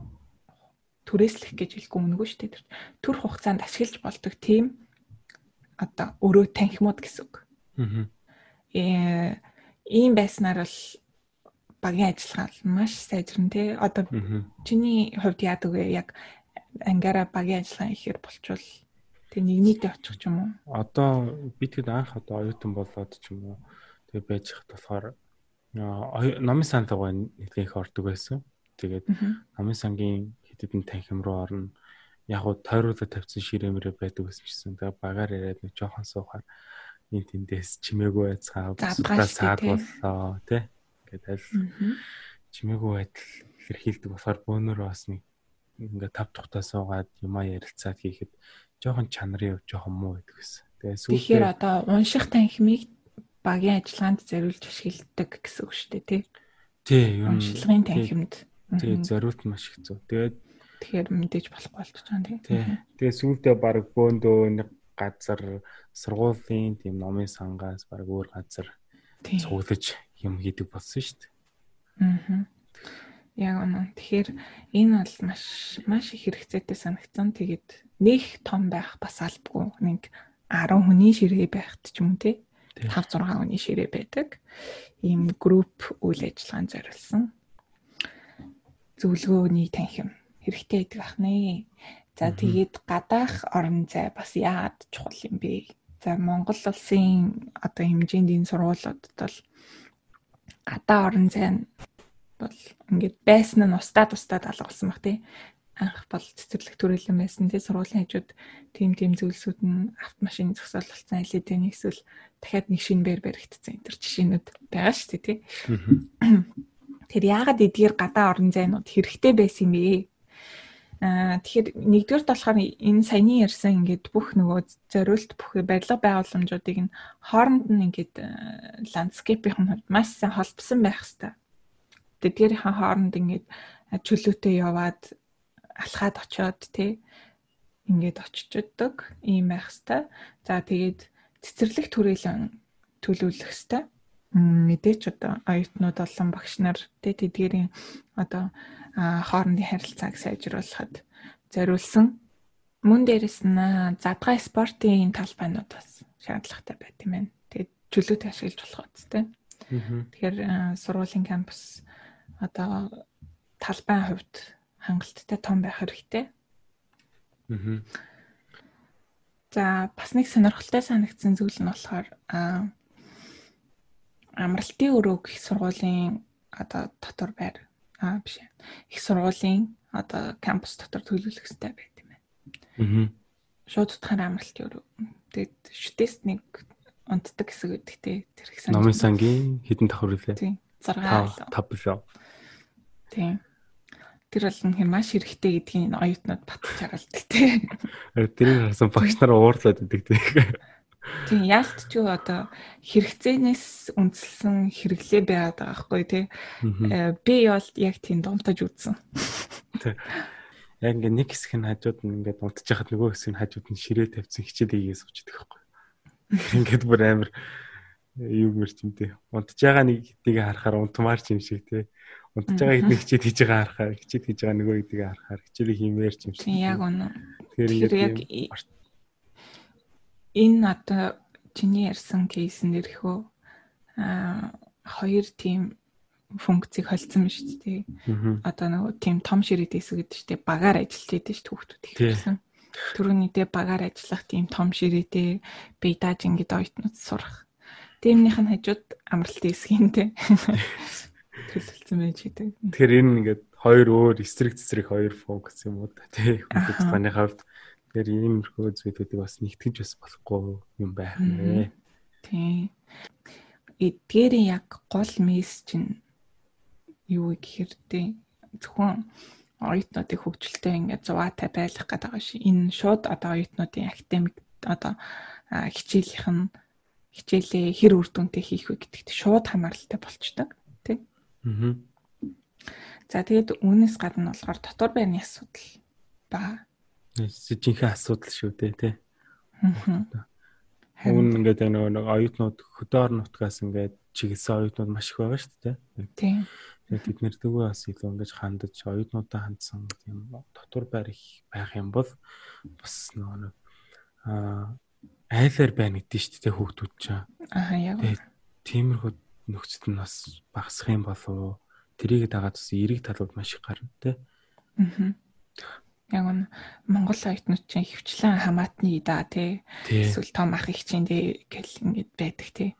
түрээслэх гэж хэлэхгүй үнэгүй шүү дээ. Төр хугацаанд ашиглаж болдог тийм одоо өрөө танхимууд гэсэн үг. Аа. Э ийм байснаар бол багийн ажиллагаа маш сайжирна тий. Одоо чиний хувьд яадаг вэ? Яг ангаараа багийн ажиллагаа ихээр болчвол тэг нэг нийтэд очих ч юм уу? Одоо би тэгэд анх одоо оюутан болоод ч юм уу Тэгээ байж хат болохоор номын сан руугаа нэгтгэх ордог байсан. Тэгээд номын сангийн хэдэдэн танхим руу орно. Яг уу тойруулаад тавьсан ширээмрээ байдаг гэсэн чинь тэгээ багаар яриад нэг жоохон суухаар энэ тэндээс чимээгүй байцгаа бусдаа саад боллоо тий. Ингээд аль чимээгүй байдал хэрхийлдэг болохоор бөөнөрөө бас нэг ингээд тав тухтаа суугаад юмаа ярилцаад хийхэд жоохон чанарын өв жоохон муу байдаг гэсэн. Тэгээ сүүлдээ Тэгэхээр одоо унших танхимыг багийн ажиллагаанд зориулж ашигладаг гэсэн үг шүү дээ тий. Тий, юу нь шилгын танхимд. Тий, зориулт маш хэцүү. Тэгээд тэгэхээр мэдээж болохгүй болчих жоон тий. Тий. Тэгээд сүүлдээ баг бөөндөө нэг газар сургуулийн тийм номын сангаас баг өөр газар цуглаж юм хийдэг болсон шүү дээ. Аа. Яг үнэ. Тэгэхээр энэ бол маш маш их хэрэгцээтэй санагдсан. Тэгээд нэг том байх бас албагүй. Нэг 10 хүний ширээ байхт ч юм уу тий. 5 6 хүний ширээ байдаг. Ийм групп үйл ажиллагаанд зориулсан зөвлөгөөний танхим хэрэгтэй байдаг ахнаа. За тэгээд гадаах орон зай бас яагаад чухал юм бэ? За Монгол улсын одоо хэмжээнд энэ сургуулиудад бол гадаа орон зай нь бол ингээд байсан нь устдаа тустаа алгуулсан баг тий анх бол цэцэрлэг төрөлөн байсан тий сургуулийн хажууд тийм тийм зүйлсүүд нь автомашин зөксөл болсон алидэн эсвэл дахиад нэг шинэ бэр баригдсан энэ төр жишээнүүд байгаа шүү дээ тий. Тэр яагаад эдгээр гадаа орон зайнууд хэрэгтэй байсан юм бэ? Аа тэгэхээр нэгдүгээр болохоор энэ саяны ярьсан ингээд бүх нөгөө зориулт бүх барилга байгууламжуудыг нь хооронд нь ингээд ландскейпийн хувьд маш сайн холбосон байх хэрэгтэй. Тэдгээрийн хооронд ингээд чөлөөтэй яваад алхаад очоод тий ингээд очичдаг ийм байх хэвээр. За тэгээд цэцэрлэг түрээлэн төлөвлөх хэвээр мэдээч одоо оюутнууд болон багш нар тэ тэдгэрийн одоо хоорондын харилцааг сайжруулахад зориулсан мөн дээрэс нь задгай спортын талбайнууд бас шаардлагатай байт юм байна. Тэгээд чөлөөт ашиглаж болох үстэй. Тэгэхээр сургуулийн кампус одоо талбайн хувьд хангалттай том байх хэрэгтэй. Аа. За бас нэг сонирхолтой санагдсан зүйл нь болохоор амралтын өрөөг их сургуулийн одоо дотор байр аа биш их сургуулийн одоо кампус дотор төлөвлөх хэрэгтэй байт юм байна. Аа. Шууд утгаар амралтын өрөө. Тэгээд шүтээс нэг унтдаг хэсэг те тэр их санаж. Номын сангийн хідэн давхар үлээ. Тийм. 6 5 билүү. Тийм. Тэр бол нэг маш хэрэгтэй гэдгийг оюутнууд батж хагалдаг те. Тэрийг харсан багш нар уурлаад идэг те. Тийм яалт ч юу одоо хэрэгцээнээс үндэслэн хэрэглээ байгаад байгаа байхгүй тий. Э, би бол яг тийм дунтаж үзсэн. Яг ингээ нэг хэсэг нь хажууд нь ингээ дунтаж хахад нөгөө хэсэг нь хажууд нь ширээ тавьсан хичээлээ сууж идэх байхгүй. Ингээд бүр амар юу мэрч юм тий. Унтж байгаа нэг хэдийг харахаар унтмаар ч юм шиг тий. Унтж байгаа хэдний хичээд хийж байгаа харахаар хичээд хийж байгаа нөгөө хэдийг харахаар хичээлийг хиймээр ч юм шиг. Яг үнэ. Тэгэхээр яг энэ одоо чиний ярьсан кейсэн нэрхөө а хоёр тийм функцийг холцсон юм шүү дээ. Одоо нөгөө тийм том ширээ дэсэг гэдэг чинь багаар ажиллаж байдаг шүү хүүхдүүд ихсэн. Төрөний дэ багаар ажиллах тийм том ширээтэй бейдаж ингээд ойтнууд сурах. Тэмнийх нь хажууд амралтын хэсгийн те төлөвлөсөн байж гэдэг. Тэгэхээр энэ ингээд хоёр өөр эсрэг цэцрэг хоёр функц юм уу та тий. Хүүхдийн хувьд Тэгэхээр иймэрхүү зүйлүүдийг бас нэгтгэж бас болохгүй юм байх нэ. Тийм. Эдгээрийн яг гол мессеж нь юу гэхээр тийм зөвхөн оюутнуудыг хөгжилтэй ингээд зуваатай байлгах гэдэг байгаа ши. Энэ шууд одоо оюутнуудын академик одоо хичээлийнх нь хичээлээ хэр үр дүнтэй хийх вэ гэдэгт шууд хамааралтай болчдөг тий. Аа. За тэгээд үүнээс гадна болохоор дотор байрны асуудал ба жинхэнэ асуудал шүү дээ тий. Хүн ингээд нөгөө нэг оюутнууд хөдөөр нутгаас ингээд чиглэсэн оюутнууд маш их байгаа шүү дээ. Тийм. Тэгээд бид нэр дэгөө бас илүү ингэж хандаж оюутнуудаа хандсан тийм дотор байр их байх юм бол бас нөгөө нэг аа айлаар байна гэдэг шүү дээ хүүхдүүд чинь. Аа яг. Тиймэрхүү нөхцөл нь бас багасах юм болов тэрийг дагаад бас эерэг талууд маш их гарна тий. Аа яг нь Монгол оюутнууд чинь хөвчлэн хамаатны да тий эсвэл том ах их чинь тий гэл ингэж байдаг тий.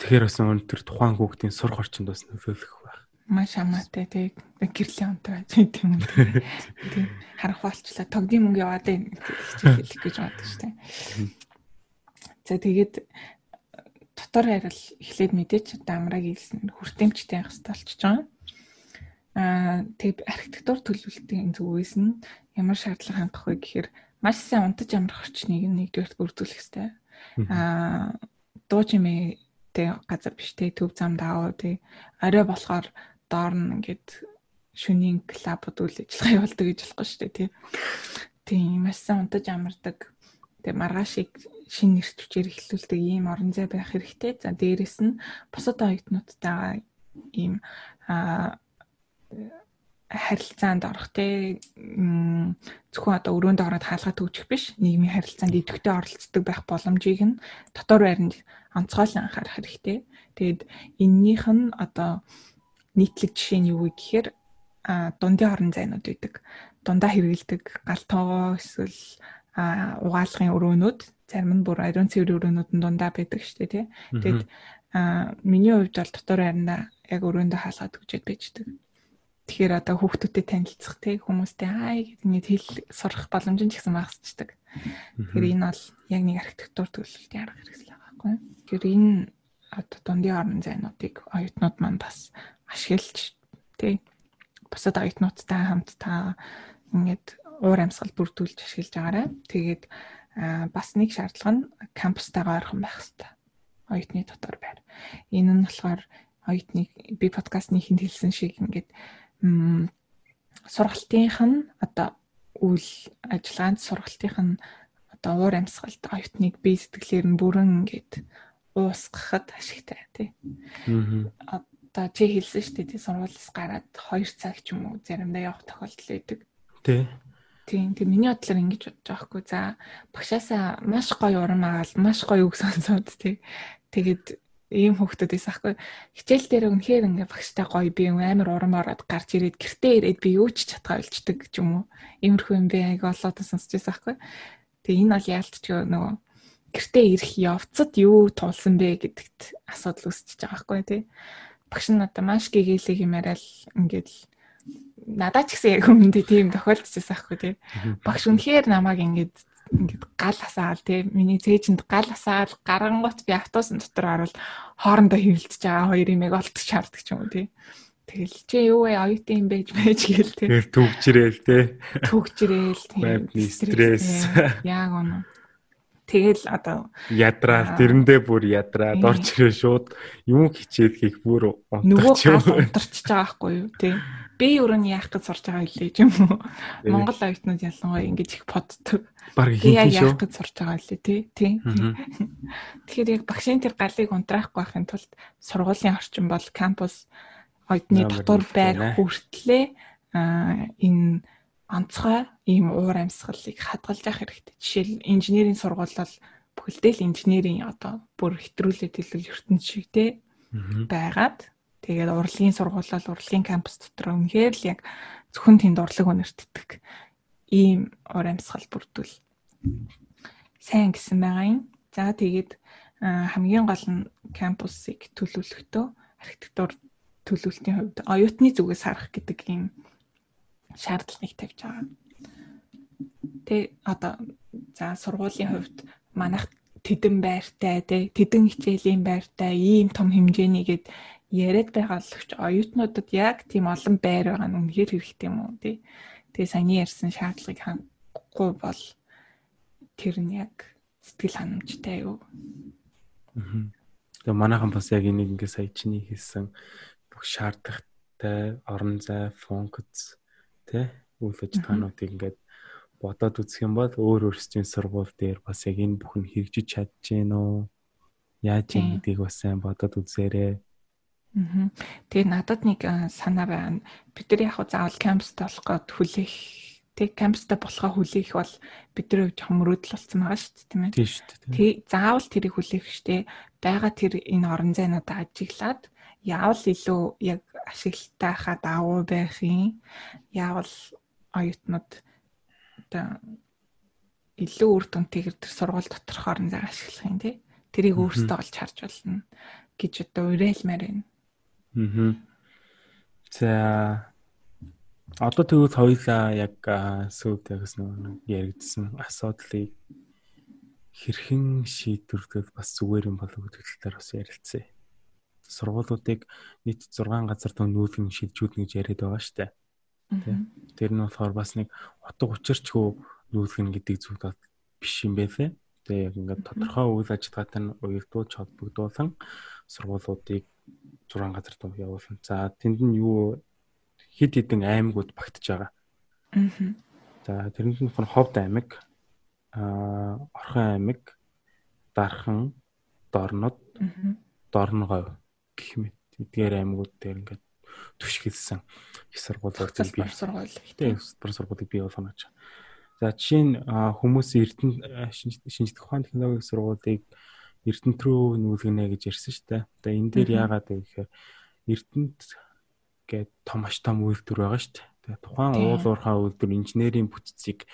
Тэгэхээр бас өнөөдөр тухайн хүүхдийн сурах орчинд бас нөлөөлөх байх. Маш хамаатай тий гэрлийн тийм үү. Тий харах болчлаа тогдын мөнгө яваад хичээл хэлэх гэж боддог шүү дээ. За тэгээд дотор харил эхлээд мэдээч дамраг илсэн хүртээмжтэй байх хэрэгтэй болчихж байгаа. Аа тэг архитектур төлөвлөлтийн зүгээс нь ямар шаардлага хангах вэ гэхээр маш сайн унтаж амрах орчныг нэгдүгээр бүрдүүлэх хэрэгтэй. Аа дуу чимээтэй газар биш те төв зам даав те орой болохоор доор нь ингээд шөнийн клабуд үйл ажиллагаа явуулдаг гэж болохгүй шүү дээ тий. Тийм маш сайн унтаж амардаг. Тэгээ маргаашийг шин нэрч хүчээр эхлүүлдэг ийм орон зай байх хэрэгтэй. За дээрэс нь бусад оюутнуудтайгаа ийм аа харилцаанд орох те зөвхөн одоо өрөөнд ороод хаалгаа төгжих биш нийгмийн харилцаанд идэвхтэй оролцдог байх боломжийг нь дотор байранд онцгойлон анхаарах хэрэгтэй. Тэгэд эннийх нь одоо нийтлэг жишээ нь юу вэ гэхээр дундын орон зайнууд байдаг. Дундаа хэрэгэлдэг галтоогоо эсвэл угаалгын өрөөнүүд зарим нь бүр ариун цэвэр өрөөнүүд нь дундаа байдаг шүү дээ тий. Тэгэд миний хувьд бол дотор байранда яг өрөөндөө хаалгаа төгжээд байждаг. Тэгэхээр одоо хүүхдүүдэд танилцах те хүмүүстэй хай гэдэг нэг хэл сурах боломж нь ч гэсэн багасчдаг. Тэгэхээр энэ бол яг нэг архитектур төлөвлөлтийн арга хэрэгсэл байгаа байхгүй. Тэгэхээр энэ одоо дундын орон зайнуудыг оюутнууд маань бас ашиглаж те бусад оюутнуудтай хамт та ингээд уур амьсгал бүрдүүлж ашиглаж байгаарай. Тэгээд бас нэг шаардлага нь кампустайгаа ойрхон байх хэрэгтэй. Оюутны дотор байр. Энэ нь болохоор оюутныг би подкастны хинт хэлсэн шиг ингээд сургалтынх нь одоо үйл ажиллагаанд сургалтынх нь одоо уур амьсгалд оюутныг бие сэтгэлээр нь бүрэн ингээд уусгахад ашигтай тий. Аа. Одоо чи хэлсэн шүү дээ тий сургуулиас гараад 2 цаг ч юм уу заримдаа явах тохиолдол байдаг. Тий. Тийм. Тэг миний бодлоор ингэж бодож байгаа хгүй. За багшаасаа маш гоё урам агаал, маш гоё үг сонсоод тий. Тэгээд ийм хөвгтүүдээс ахгүй хичээл дээр үнэхээр ингээ багштай гоё би амар урам ороод гарч ирээд гэртээ ирээд би юу ч чадхаа болчдөг ч юм уу. Иймэрхүү юм би аяга олоод сонсож байсан ахгүй. Тэгээ энэ бол яалтч нөгөө гэртээ ирэх явцад юу туулсан бэ гэдэгт асуудал үүсчихэж байгаа хгүй тий. Багш нь одоо маш гэгээлэг юм яриад ингээд надад ч гэсэн яг өмнөд тийм тохиолдчихсан ахгүй тий. Багш үнэхээр намайг ингээд ингээд гал асаал тий. Миний цээжинд гал асаал гарангуут би автобусын дотор орол хоорондоо хөвөлдөж байгаа хоёр имийг олдох шаарддаг ч юм уу тий. Тэгэл чи юу вэ? Оюутан юм байж байж гээл тий. Тэр төгжрээл тий. Төгжрээл тий. Стресс яг оноо Тэгэл одоо ядраа тэрэндээ бүр ядраа дорч ирээ шууд юм хичээд хийх бүр унтарч байгаа байхгүй юу тий би өөрөө нь яах гэж сурж байгаа хэлээ юм уу? Монгол оюутнууд ялангуяа ингэж их боддог. Бараг хийх шүү. Яах гэж сурж байгаа хэлээ тий. Тий. Тэгэхээр яг багшийн тэр галыг унтраахгүй байхын тулд сургуулийн орчин бол кампус оюутны дотор байр хүртлээ энэ онцгой ийм уур амьсгалыг хадгалж явах хэрэгтэй. Жишээл инженерийн сургууль бол бүхэлдээ л инженерийн одоо бүр хэтрүүлээд хэлбэл ертөнц шиг те байгаад Тэгээд урлагийн сургуулиал урлагийн кампус дотор үнэхээр л яг зөвхөн тэнд урлаг өнөртдөг ийм ор амьсгал бүрдүүл сайн гэсэн байгаа юм. За тэгээд хамгийн гол нь кампусыг төлөвлөхдөө архитектур төлөвлөлтийн хувьд оюутны зүгээс харах гэдэг ийм шаардлагыг тавьж байгаа. Тэ одоо за сургуулийн хувьд манайх тэдэн байртай тэ тэдэн хичээлийн байртай ийм том хэмжээний гээд яриад байгаа л оюутнуудад яг тийм олон байр байгаа нь үнэхээр хэрэгтэй юм уу тий. Тэгээ саяны ярьсан шаардлагыг хангахгүй бол тэр нь яг сэтгэл ханамжтай юу. Тэгээ манайхан бас яг энийг ингээ сая чиний хэлсэн бүх шаардлагатай орон зай, функц тий үйл ажиллагаануудыг ингээд бодоод үзэх юм бол өөр өөрсдийн сургууль дээр бас яг энэ бүхэн хэрэгжиж чадж гэнэ үү? Яаж юм гэдгийг бас сайн бодоод үзээрэй. Тэгээ надад нэг санаа байна. Бид нар яг заавал кампуст болох гээд хүлээх тэг кампустай болохоо хүлээх бол бидний хувьд жоохон мөрөөдөл болсон байгаа шүү дээ тийм ээ. Тийм шүү дээ. Тэг заавал тэрийг хүлээх штэ. Бага тэр энэ орон зайнуудаа ажиглаад яавал илүү яг ашиглалтай хаа давуу байх юм. Яавал оюутнууд одоо илүү үр дүнтэйгээр тэр сургууль доторх орон зай ашиглах юм тий. Тэрийг өөрсдөө олж харж болно гэж одоо уриалмаар байна. Аа. За одоо тэгвэл хоёлаа яг сүйд ягс нэг яригдсан асуудлыг хэрхэн шийдвэрлэхэд бас зүгээр юм болов гэдэг талаар бас ярилцъя. Сургуулиудыг нийт 6 газар тань нүүлгэн шилжүүлнэ гэж яриад байгаа дээ. Тэр нь болохоор бас нэг утга учирчгүй нүүлгэн гэдэг зүйл биш юм байлээ. Тэгээ яг ингээд тодорхой үйл ажиллагаатай нь уялдуулж холбогдуулан сургуулиудыг 6 газар туу явуулна. За тэнд нь юу хид хідэн аймагуд багтаж байгаа. Аа. За тэрэнд нь ховд аймаг, аа Орхон аймаг, Дархан, Дорнод, Дорногов гэх мэт эдгээр аймагуд дээр ингээд түшгэлсэн их сургуулиуд би сургууль. Гэтэ их сургуулийг бий болгоно гэж. За жишээ нь хүмүүс Эрдэнэ шинжлэх ухааны технологийн сургуулийг Эрдэнэт рүү нүүлгэнэ гэж ярьсан шүү дээ. Одоо энэ дээр яагаад вэ гэхээр Эрдэнэт гээд том маш том үйлдвэр байгаа шүү дээ. Тэгээ тухайн уул уурхай үйлдвэр инженерийн бүтцийг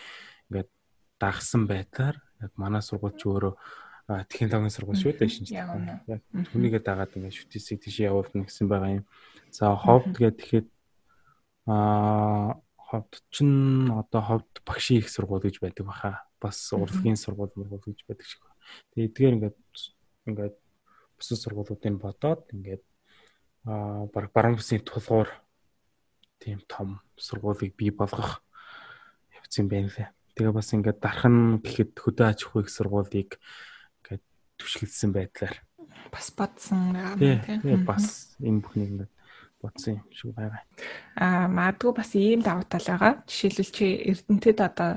ингээд дагсан байдлаар яг манай сургууль ч өөрөө технологийн сургууль шүү дээ шинж. Яг түүнийгээ дагаад ингээд шүтээсийг тийш явуулна гэсэн байгаа юм. За ховд гээд тэгэхэд аа ховд чинь одоо ховд багшийн их сургууль гэж байдаг баха. Бас урлагийн сургууль мургуул гэж байдаг шиг Тэгээ эдгээр ингээд ингээд бусад сургуулиудыг бодоод ингээд аа баг баруун бүсийн тулгуур тийм том сургуулийг бий болгох явц юм байна лээ. Тэгээ бас ингээд дархан гэхэд хөдөө аж ахуй их сургуулийг ингээд түшгэлсэн байдлаар бас бодсон тийм бас энэ бүхнийг ингээд бодсон юм шиг байгаа. Аа магадгүй бас ийм давуу тал байгаа. Жишээлбэл чи Эрдэнэтэд одоо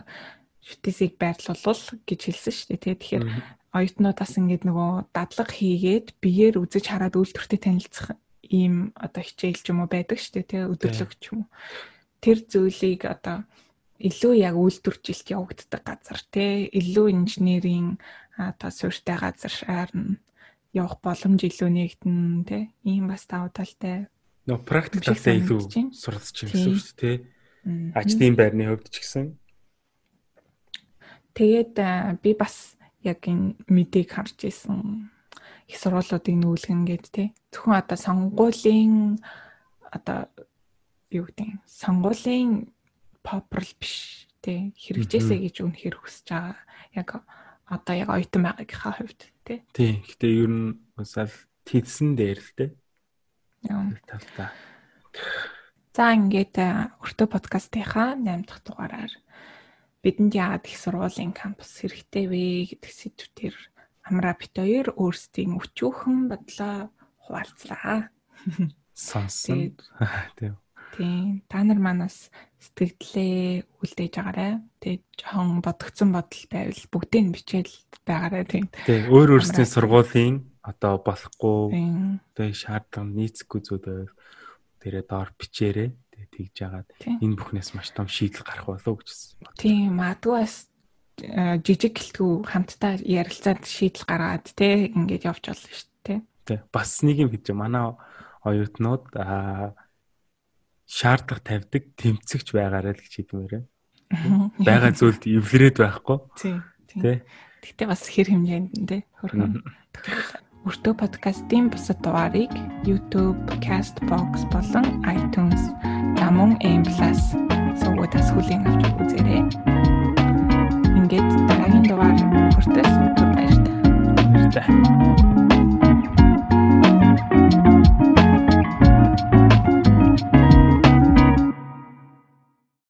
шүтээсийг байрлуулвал гэж хэлсэн шүү дээ. Тэгэхээр оюутнуудаас ингээд нөгөө дадлага хийгээд биеэр үзэж хараад үйлдвэртэй танилцах ийм одоо хичээл ч юм уу байдаг шүү дээ. Тэ. өдөрлөг ч юм уу. Тэр зүйлийг одоо илүү яг үйлдвэржилт явагддаг газар те илүү инженерийн одоо суурьтай газар нь явах боломж илүү нэгдэн те ийм бас давуу талтай. Нөө практик талтай илүү суралцж юм гэсэн үг те ажлын байрны хувьд ч гэсэн. Тэгээд би бас яг энэ мэдээг харж исэн их сургуулиудыг нүүлгэн гээд те зөвхөн одоо сонгуулийн одоо юу гэдэг сонгуулийн попрл биш тий хэрэгжээсэй гэж үнэхээр хүсэж байгаа. Яг одоо яг оюутан байгаагийнхаа хувьд тий. Тий. Гэтэ ер нь аль тэлсэн дээр л. Яа. Талтай. За ингээд өртөө подкастынхаа 8 дахь дугаараар бидэнд яагаад их сургуулийн кампус хэрэгтэй вэ гэдэг сэдвээр амраа бит хоёр өөрсдийн өчүүхэн бодлоо хуваалцлаа. Сонсон. Тийм. Тийм. Та нар манаас сэтгэлдээ үлдээж байгаарай. Тэгээд жоохон бодгцсон бодол байвал бүгдийг нь бичээл байгаарай тийм. Тийм. Өөр өөрсдийн сургуулийн одоо болохгүй тэгээд шаардлага нийцэхгүй зүйл байвал тэрээ доор бичээрэй. Тэгээд тэгж яагаад энэ бүхнээс маш том шийдэл гарах болов гэж байна. Тийм. Магадгүй бас э, жижиг гэлтгүү хамтдаа ярилцаад шийдэл гаргаад те ингэж явж болно шүү дээ. Тий. Бас нэг юм гэж манай оюутнууд аа шаардлага тавьдаг тэмцэгч байгаарай л гэж хэлмээр байна. Бага зүйлд эвлэрээд байхгүй. Тийм. Тэ. Тэгтээ бас хэр хэмжээнд нь тэ хөрхөн. Өртөө подкастын бусад дугаарыг YouTube, Castbox болон iTunes замун M+ сувгуудаас хүлээн авч үзээрэй. Ингээд дараагийн дугаар хүртэл баярлалаа. Баярлалаа.